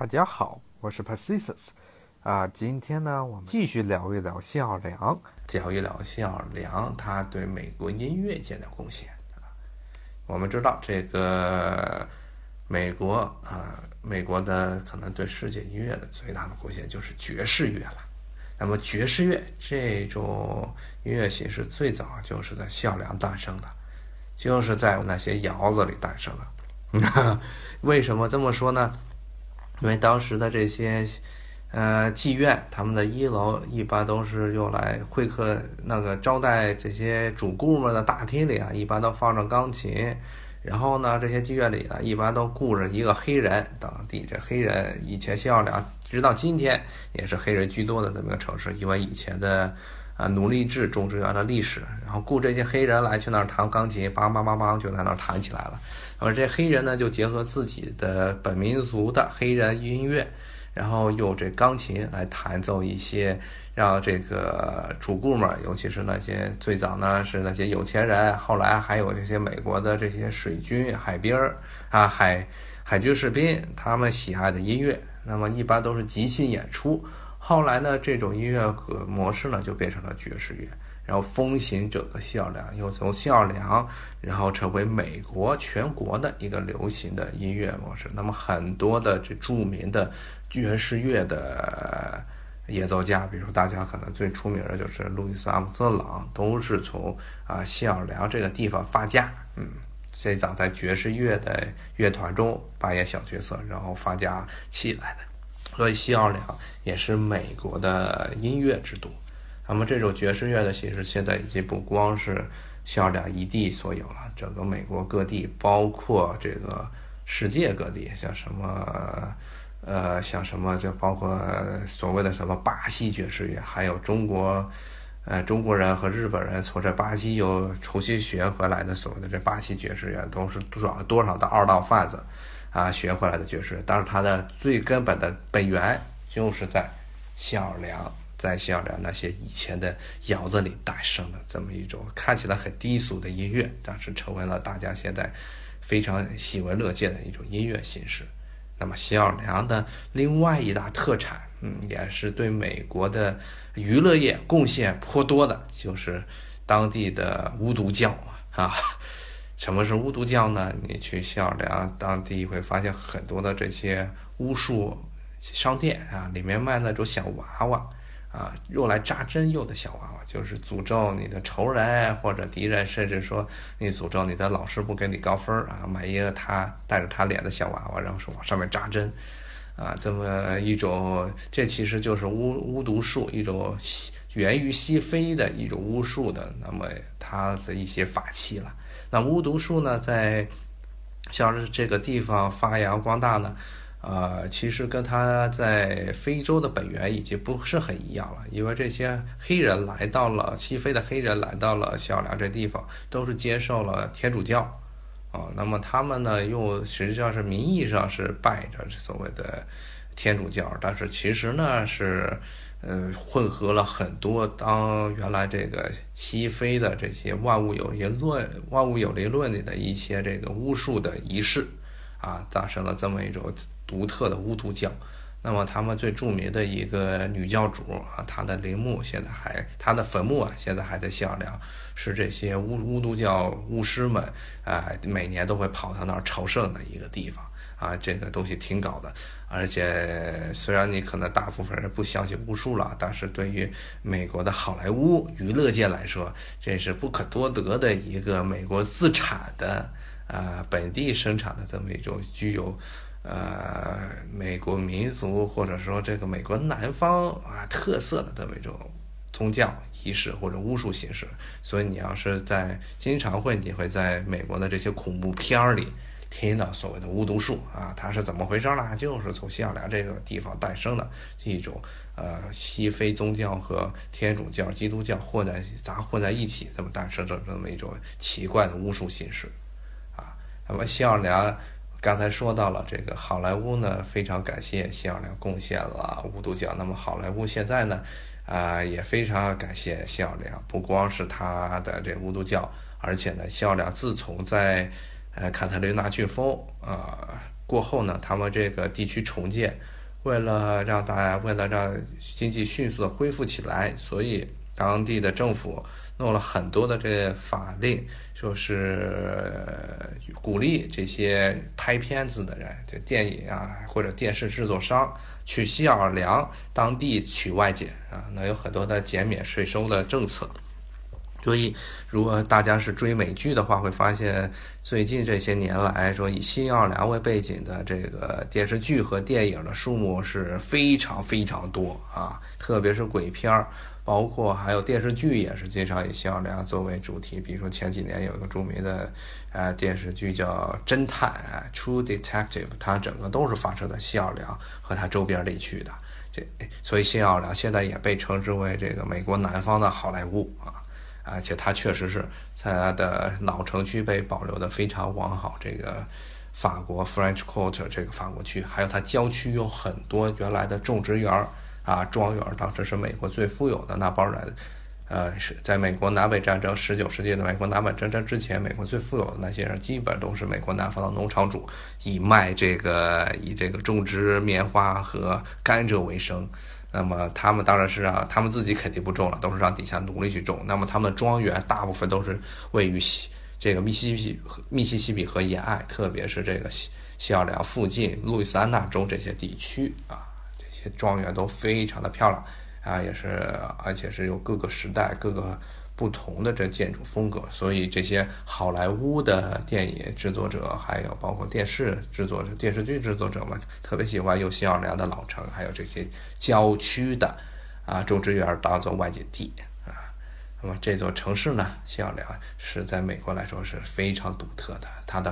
大家好，我是 Pacisus，啊，今天呢，我们继续聊一聊谢尔良，聊一聊谢尔良他对美国音乐界的贡献。我们知道这个美国啊，美国的可能对世界音乐的最大的贡献就是爵士乐了。那么爵士乐这种音乐形式最早就是在谢尔良诞生的，就是在那些窑子里诞生的。为什么这么说呢？因为当时的这些，呃，妓院，他们的一楼一般都是用来会客、那个招待这些主顾们的大厅里啊，一般都放着钢琴。然后呢，这些妓院里呢，一般都雇着一个黑人。当地这黑人以前谢尔良，直到今天也是黑人居多的这么一个城市，因为以前的啊奴隶制种植园的历史。然后雇这些黑人来去那儿弹钢琴，梆梆梆梆就在那儿弹起来了。而这黑人呢，就结合自己的本民族的黑人音乐，然后用这钢琴来弹奏一些，让这个主顾们，尤其是那些最早呢是那些有钱人，后来还有这些美国的这些水军、海兵儿啊、海海军士兵，他们喜爱的音乐。那么一般都是即兴演出。后来呢，这种音乐模式呢就变成了爵士乐。然后风行整个谢尔良，又从谢尔良，然后成为美国全国的一个流行的音乐模式。那么很多的这著名的爵士乐的演奏家，比如说大家可能最出名的就是路易斯阿姆斯特朗，都是从啊谢尔良这个地方发家。嗯，最早在爵士乐的乐团中扮演小角色，然后发家起来的。所以谢尔良也是美国的音乐之都。那么这种爵士乐的形式，现在已经不光是销量一地所有了，整个美国各地，包括这个世界各地，像什么，呃，像什么，就包括所谓的什么巴西爵士乐，还有中国，呃，中国人和日本人从这巴西又重新学回来的所谓的这巴西爵士乐，都是找了多少的二道贩子啊学回来的爵士乐，但是它的最根本的本源就是在谢尔在谢尔良那些以前的窑子里诞生的这么一种看起来很低俗的音乐，但是成为了大家现在非常喜闻乐见的一种音乐形式。那么谢尔良的另外一大特产，嗯，也是对美国的娱乐业贡献颇多的，就是当地的巫毒教啊。什么是巫毒教呢？你去谢尔良当地会发现很多的这些巫术商店啊，里面卖那种小娃娃。啊，用来扎针用的小娃娃，就是诅咒你的仇人或者敌人，甚至说你诅咒你的老师不给你高分啊，买一个他带着他脸的小娃娃，然后说往上面扎针，啊，这么一种，这其实就是巫巫毒术，一种源于西非的一种巫术的，那么它的一些法器了。那巫毒术呢，在像是这个地方发扬光大呢？呃，其实跟他在非洲的本源已经不是很一样了，因为这些黑人来到了西非的黑人来到了小梁这地方，都是接受了天主教，啊，那么他们呢，又实际上是名义上是拜着所谓的天主教，但是其实呢是，呃，混合了很多当原来这个西非的这些万物有灵论、万物有灵论里的一些这个巫术的仪式。啊，诞生了这么一种独特的巫毒教。那么，他们最著名的一个女教主啊，她的陵墓现在还，她的坟墓啊，现在还在谢尔良，是这些巫巫毒教巫师们啊，每年都会跑到那儿朝圣的一个地方啊。这个东西挺搞的，而且虽然你可能大部分人不相信巫术了，但是对于美国的好莱坞娱乐界来说，这是不可多得的一个美国自产的。啊，本地生产的这么一种具有，呃，美国民族或者说这个美国南方啊特色的这么一种宗教仪式或者巫术形式，所以你要是在经常会你会在美国的这些恐怖片儿里听到所谓的巫毒术啊，它是怎么回事呢？就是从西奥良这个地方诞生的一种呃西非宗教和天主教、基督教混在杂混在一起这么诞生的这么一种奇怪的巫术形式。啊那么谢尔良刚才说到了这个好莱坞呢，非常感谢谢尔良贡献了五毒教。那么好莱坞现在呢，啊也非常感谢谢尔良，不光是他的这巫毒教，而且呢，谢尔良自从在呃坎特琳娜飓风呃过后呢，他们这个地区重建，为了让大家为了让经济迅速的恢复起来，所以当地的政府弄了很多的这法令，就是鼓励这些拍片子的人，这电影啊或者电视制作商去西奥尔良当地取外景啊，那有很多的减免税收的政策。所以，如果大家是追美剧的话，会发现最近这些年来说，以新奥尔良为背景的这个电视剧和电影的数目是非常非常多啊，特别是鬼片儿，包括还有电视剧也是经常以新奥良作为主题。比如说前几年有一个著名的呃电视剧叫《侦探》（True Detective），它整个都是发生在新奥尔良和它周边地区的。这所以新奥尔良现在也被称之为这个美国南方的好莱坞啊。而且它确实是它的老城区被保留的非常完好，这个法国 French Quarter 这个法国区，还有它郊区有很多原来的种植园啊庄园，当时是美国最富有的那帮人，呃是在美国南北战争十九世纪的美国南北战争之前，美国最富有的那些人基本都是美国南方的农场主，以卖这个以这个种植棉花和甘蔗为生。那么他们当然是让他们自己肯定不种了，都是让底下奴隶去种。那么他们的庄园大部分都是位于西这个密西西比密西西比河沿岸，特别是这个西西奥良附近、路易斯安那州这些地区啊，这些庄园都非常的漂亮啊，也是而且是有各个时代各个。不同的这建筑风格，所以这些好莱坞的电影制作者，还有包括电视制作者、电视剧制作者们，特别喜欢用新奥尔良的老城，还有这些郊区的啊种植园当做外景地啊。那么这座城市呢，新奥尔良是在美国来说是非常独特的，它的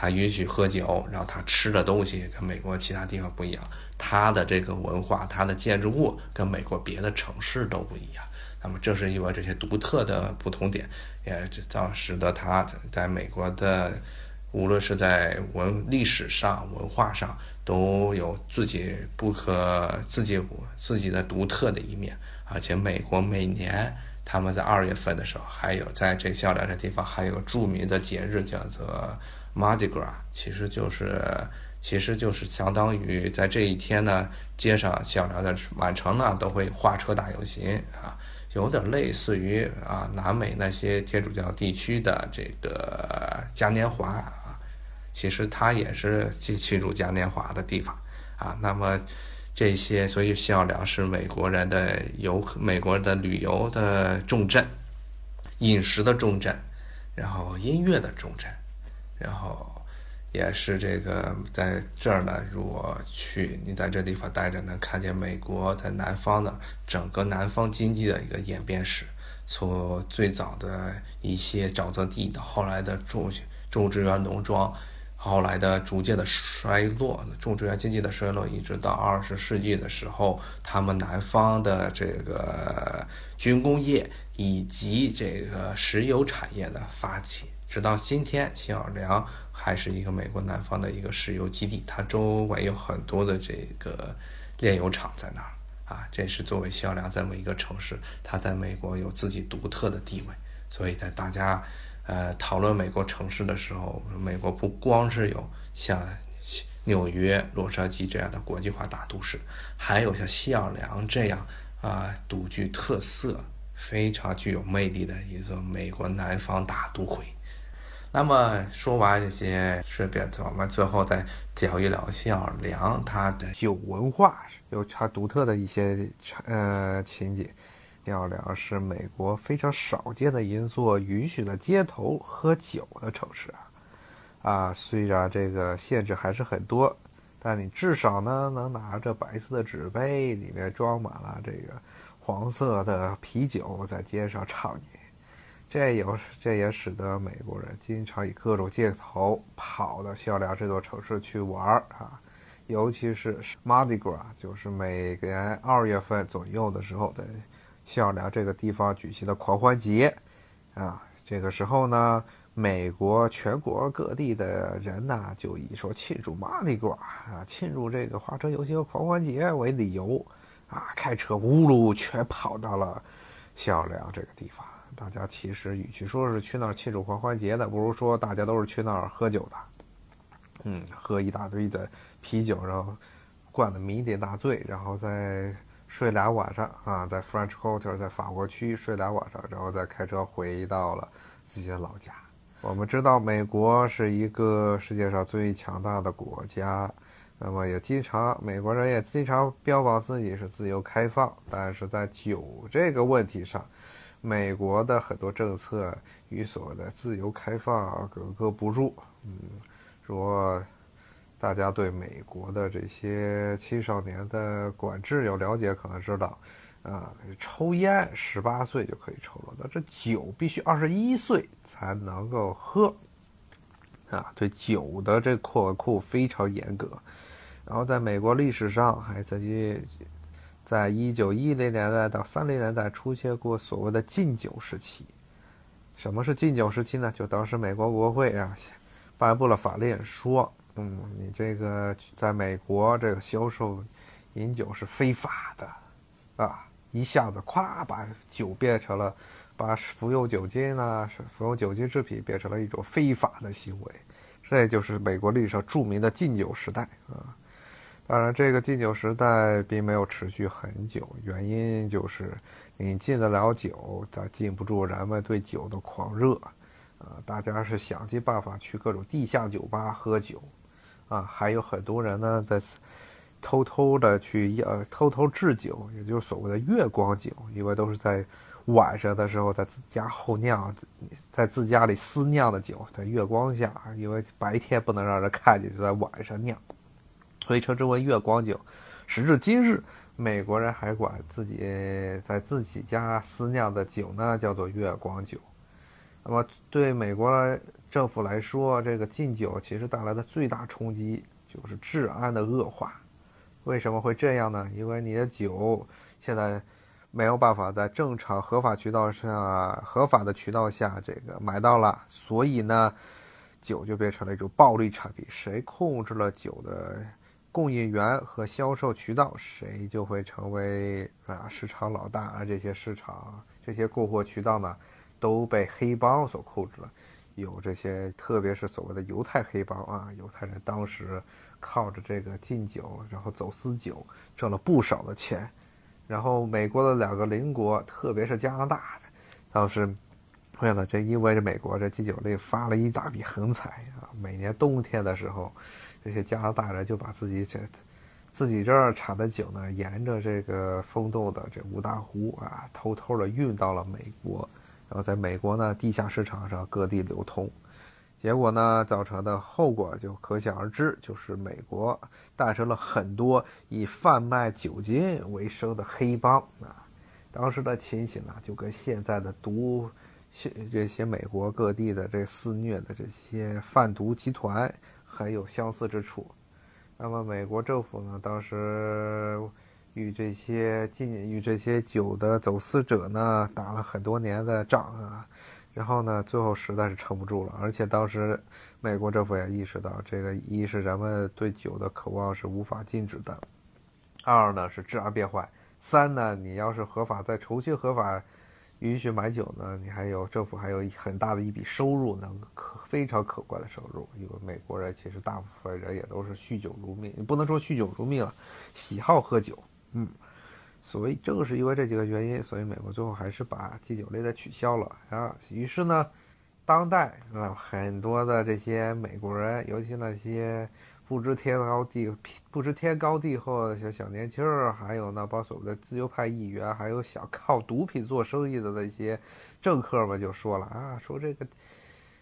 他允许喝酒，然后他吃的东西跟美国其他地方不一样，他的这个文化、他的建筑物跟美国别的城市都不一样。那么，正是因为这些独特的不同点，也造使得他在美国的，无论是在文历史上、文化上，都有自己不可自己自己的独特的一面。而且，美国每年他们在二月份的时候，还有在这小两这地方，还有著名的节日叫做 Mardi Gras，其实就是其实就是相当于在这一天呢，街上小两的满城呢都会花车大游行啊。有点类似于啊，南美那些天主教地区的这个嘉年华啊，其实它也是去庆祝嘉年华的地方啊。那么这些，所以西奥良是美国人的游客，美国的旅游的重镇，饮食的重镇，然后音乐的重镇，然后。也是这个在这儿呢，如果去你在这地方待着，能看见美国在南方的整个南方经济的一个演变史，从最早的一些沼泽地，到后来的种种植园农庄，后来的逐渐的衰落，种植园经济的衰落，一直到二十世纪的时候，他们南方的这个军工业以及这个石油产业的发起，直到今天，新奥尔良。还是一个美国南方的一个石油基地，它周围有很多的这个炼油厂在那儿啊。这是作为新奥尔良这么一个城市，它在美国有自己独特的地位。所以在大家呃讨论美国城市的时候，美国不光是有像纽约、洛杉矶这样的国际化大都市，还有像西奥良这样啊独具特色、非常具有魅力的一座美国南方大都会。那么说完这些，顺便我们最后再聊一聊新奥尔良，它的有文化，有它独特的一些呃情景。新奥尔良是美国非常少见的一座允许在街头喝酒的城市啊。啊，虽然这个限制还是很多，但你至少呢能拿着白色的纸杯，里面装满了这个黄色的啤酒，在街上畅饮。这有这也使得美国人经常以各种借口跑到西奥良这座城市去玩儿啊，尤其是 Mardi Gras，就是每年二月份左右的时候，在西奥良这个地方举行的狂欢节啊。这个时候呢，美国全国各地的人呢，就以说庆祝 Mardi Gras 啊，庆祝这个花车游行和狂欢节为理由啊，开车呜噜全跑到了西奥良这个地方。大家其实与其说是去那儿庆祝狂欢节的，不如说大家都是去那儿喝酒的。嗯，喝一大堆的啤酒，然后灌得酩酊大醉，然后再睡俩晚上啊，在 French Quarter，在法国区睡俩晚上，然后再开车回到了自己的老家。我们知道，美国是一个世界上最强大的国家，那么也经常美国人也经常标榜自己是自由开放，但是在酒这个问题上，美国的很多政策与所谓的自由开放格格不入。嗯，说大家对美国的这些青少年的管制有了解，可能知道。啊，抽烟十八岁就可以抽了，那这酒必须二十一岁才能够喝。啊，对酒的这扩库非常严格。然后在美国历史上还曾经，在一九一零年代到三零年代出现过所谓的禁酒时期。什么是禁酒时期呢？就当时美国国会啊颁布了法令，说，嗯，你这个在美国这个销售饮酒是非法的，啊。一下子，咵把酒变成了，把服用酒精呢，服用酒精制品变成了一种非法的行为，这就是美国历史上著名的禁酒时代啊。当然，这个禁酒时代并没有持续很久，原因就是你禁得了酒，但禁不住人们对酒的狂热啊。大家是想尽办法去各种地下酒吧喝酒啊，还有很多人呢在。偷偷的去呃偷偷制酒，也就是所谓的月光酒，因为都是在晚上的时候在自家后酿，在自家里私酿的酒，在月光下，因为白天不能让人看见，就在晚上酿，所以称之为月光酒。时至今日，美国人还管自己在自己家私酿的酒呢叫做月光酒。那么对美国政府来说，这个禁酒其实带来的最大冲击就是治安的恶化。为什么会这样呢？因为你的酒现在没有办法在正常合法渠道上、合法的渠道下这个买到了，所以呢，酒就变成了一种暴力产品。谁控制了酒的供应源和销售渠道，谁就会成为啊市场老大。啊这些市场、这些购货渠道呢，都被黑帮所控制了。有这些，特别是所谓的犹太黑帮啊，犹太人当时。靠着这个禁酒，然后走私酒，挣了不少的钱。然后美国的两个邻国，特别是加拿大，当时为了这，因为这美国这禁酒令发了一大笔横财啊。每年冬天的时候，这些加拿大人就把自己这自己这儿产的酒呢，沿着这个风洞的这五大湖啊，偷偷的运到了美国，然后在美国呢地下市场上各地流通。结果呢，造成的后果就可想而知，就是美国诞生了很多以贩卖酒精为生的黑帮啊。当时的情形呢，就跟现在的毒，这些美国各地的这肆虐的这些贩毒集团很有相似之处。那么，美国政府呢，当时与这些禁与这些酒的走私者呢，打了很多年的仗啊。然后呢，最后实在是撑不住了，而且当时美国政府也意识到，这个一是人们对酒的渴望是无法禁止的，二呢是治安变坏，三呢你要是合法再重新合法允许买酒呢，你还有政府还有很大的一笔收入，能可非常可观的收入，因为美国人其实大部分人也都是酗酒如命，你不能说酗酒如命了，喜好喝酒，嗯。所以正是因为这几个原因，所以美国最后还是把禁酒令给取消了啊。于是呢，当代啊很多的这些美国人，尤其那些不知天高地不知天高地厚的小小年轻儿，还有那帮所谓的自由派议员，还有想靠毒品做生意的那些政客们，就说了啊，说这个，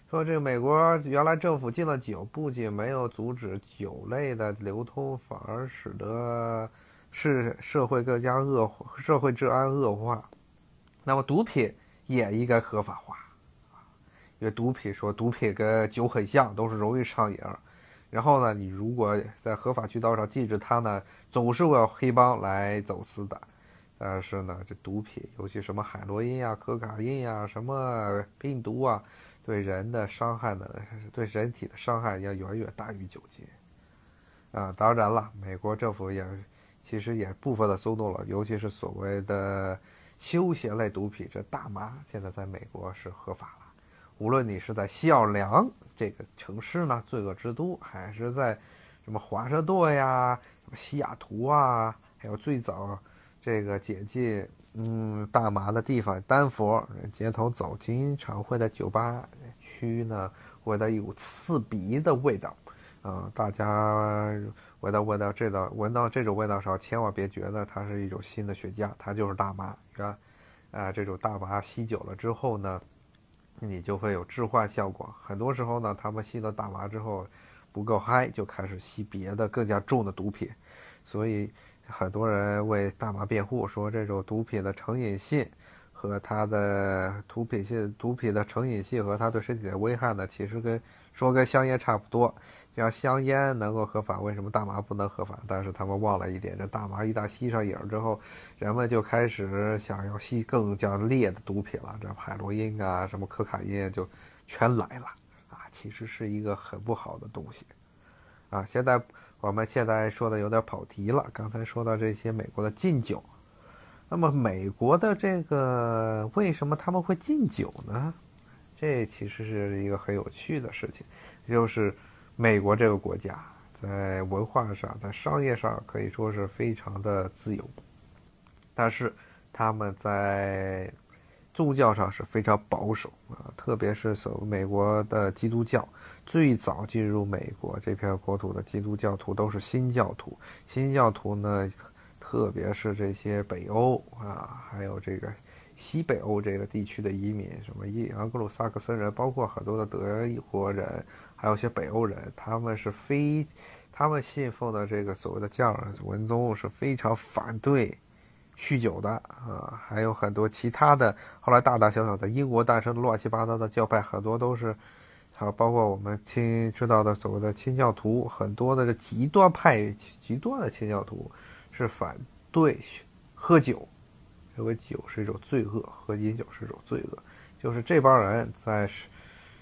说这个美国原来政府禁了酒，不仅没有阻止酒类的流通，反而使得。是社会更加恶化，社会治安恶化，那么毒品也应该合法化，因为毒品说毒品跟酒很像，都是容易上瘾。然后呢，你如果在合法渠道上禁止它呢，总是会有黑帮来走私的。但是呢，这毒品，尤其什么海洛因呀、可卡因呀、什么病毒啊，对人的伤害呢，对人体的伤害要远远大于酒精。啊，当然了，美国政府也。其实也部分的松动了，尤其是所谓的休闲类毒品，这大麻现在在美国是合法。无论你是在西奥良这个城市呢，罪恶之都，还是在什么华盛顿呀、什么西雅图啊，还有最早这个解禁嗯大麻的地方丹佛，街头走经常会在酒吧区呢，闻到一股刺鼻的味道。啊，大家闻到闻到这道闻到这种味道时候，千万别觉得它是一种新的雪茄，它就是大麻，是吧？啊，这种大麻吸久了之后呢，你就会有致幻效果。很多时候呢，他们吸了大麻之后不够嗨，就开始吸别的更加重的毒品。所以很多人为大麻辩护，说这种毒品的成瘾性和它的毒品性毒品的成瘾性和它对身体的危害呢，其实跟说跟香烟差不多。像香烟能够合法，为什么大麻不能合法？但是他们忘了一点，这大麻一旦吸上瘾之后，人们就开始想要吸更加烈的毒品了，这海洛因啊，什么可卡因就全来了啊！其实是一个很不好的东西啊。现在我们现在说的有点跑题了，刚才说到这些美国的禁酒，那么美国的这个为什么他们会禁酒呢？这其实是一个很有趣的事情，就是。美国这个国家在文化上、在商业上可以说是非常的自由，但是他们在宗教上是非常保守啊，特别是所美国的基督教，最早进入美国这片国土的基督教徒都是新教徒。新教徒呢，特别是这些北欧啊，还有这个西北欧这个地区的移民，什么伊盎格鲁撒克森人，包括很多的德国人。还有一些北欧人，他们是非，他们信奉的这个所谓的教文宗是非常反对酗酒的啊。还有很多其他的，后来大大小小的英国诞生的乱七八糟的教派，很多都是，还有包括我们亲知道的所谓的清教徒，很多的这极端派、极端的清教徒是反对喝酒，认为酒是一种罪恶，喝饮酒是一种罪恶。就是这帮人在。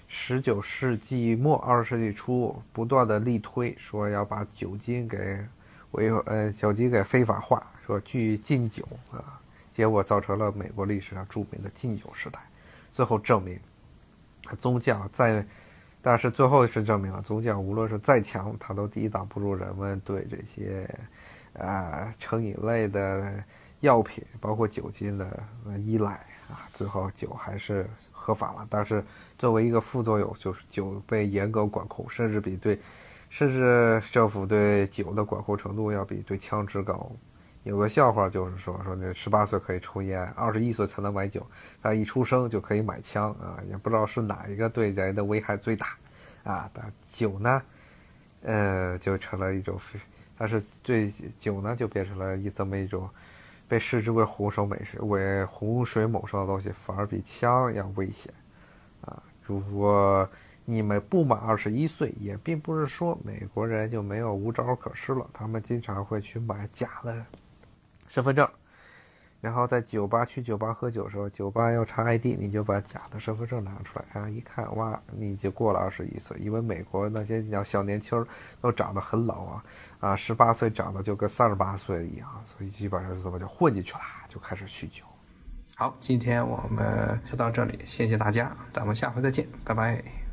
十九世纪末二十世纪初，不断的力推说要把酒精给违呃酒精给非法化，说拒禁酒啊，结果造成了美国历史上著名的禁酒时代。最后证明，宗教在，但是最后是证明了宗教无论是再强，它都抵挡不住人们对这些啊成瘾类的药品，包括酒精的依赖啊。最后酒还是。合法了，但是作为一个副作用，就是酒被严格管控，甚至比对，甚至政府对酒的管控程度要比对枪支高。有个笑话就是说，说那十八岁可以抽烟，二十一岁才能买酒，他一出生就可以买枪啊！也不知道是哪一个对人的危害最大啊？但酒呢，呃，就成了一种，但是对酒呢，就变成了一这么一种。被视之为洪水猛兽、为洪水猛兽的东西，反而比枪要危险，啊！如果你们不满二十一岁，也并不是说美国人就没有无招可施了，他们经常会去买假的身份证。然后在酒吧去酒吧喝酒的时候，酒吧要查 ID，你就把假的身份证拿出来，啊，一看，哇，你就过了二十一岁。因为美国那些小小年轻都长得很老啊，啊，十八岁长得就跟三十八岁一样，所以基本上怎么就混进去了，就开始酗酒。好，今天我们就到这里，谢谢大家，咱们下回再见，拜拜。